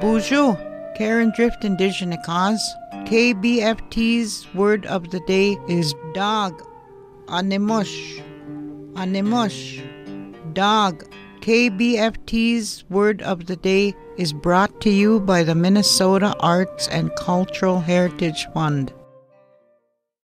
Boozhoo, Karen Drift Indigenous Cause. KBFT's word of the day is dog. Animosh, animosh. Dog. KBFT's word of the day is brought to you by the Minnesota Arts and Cultural Heritage Fund.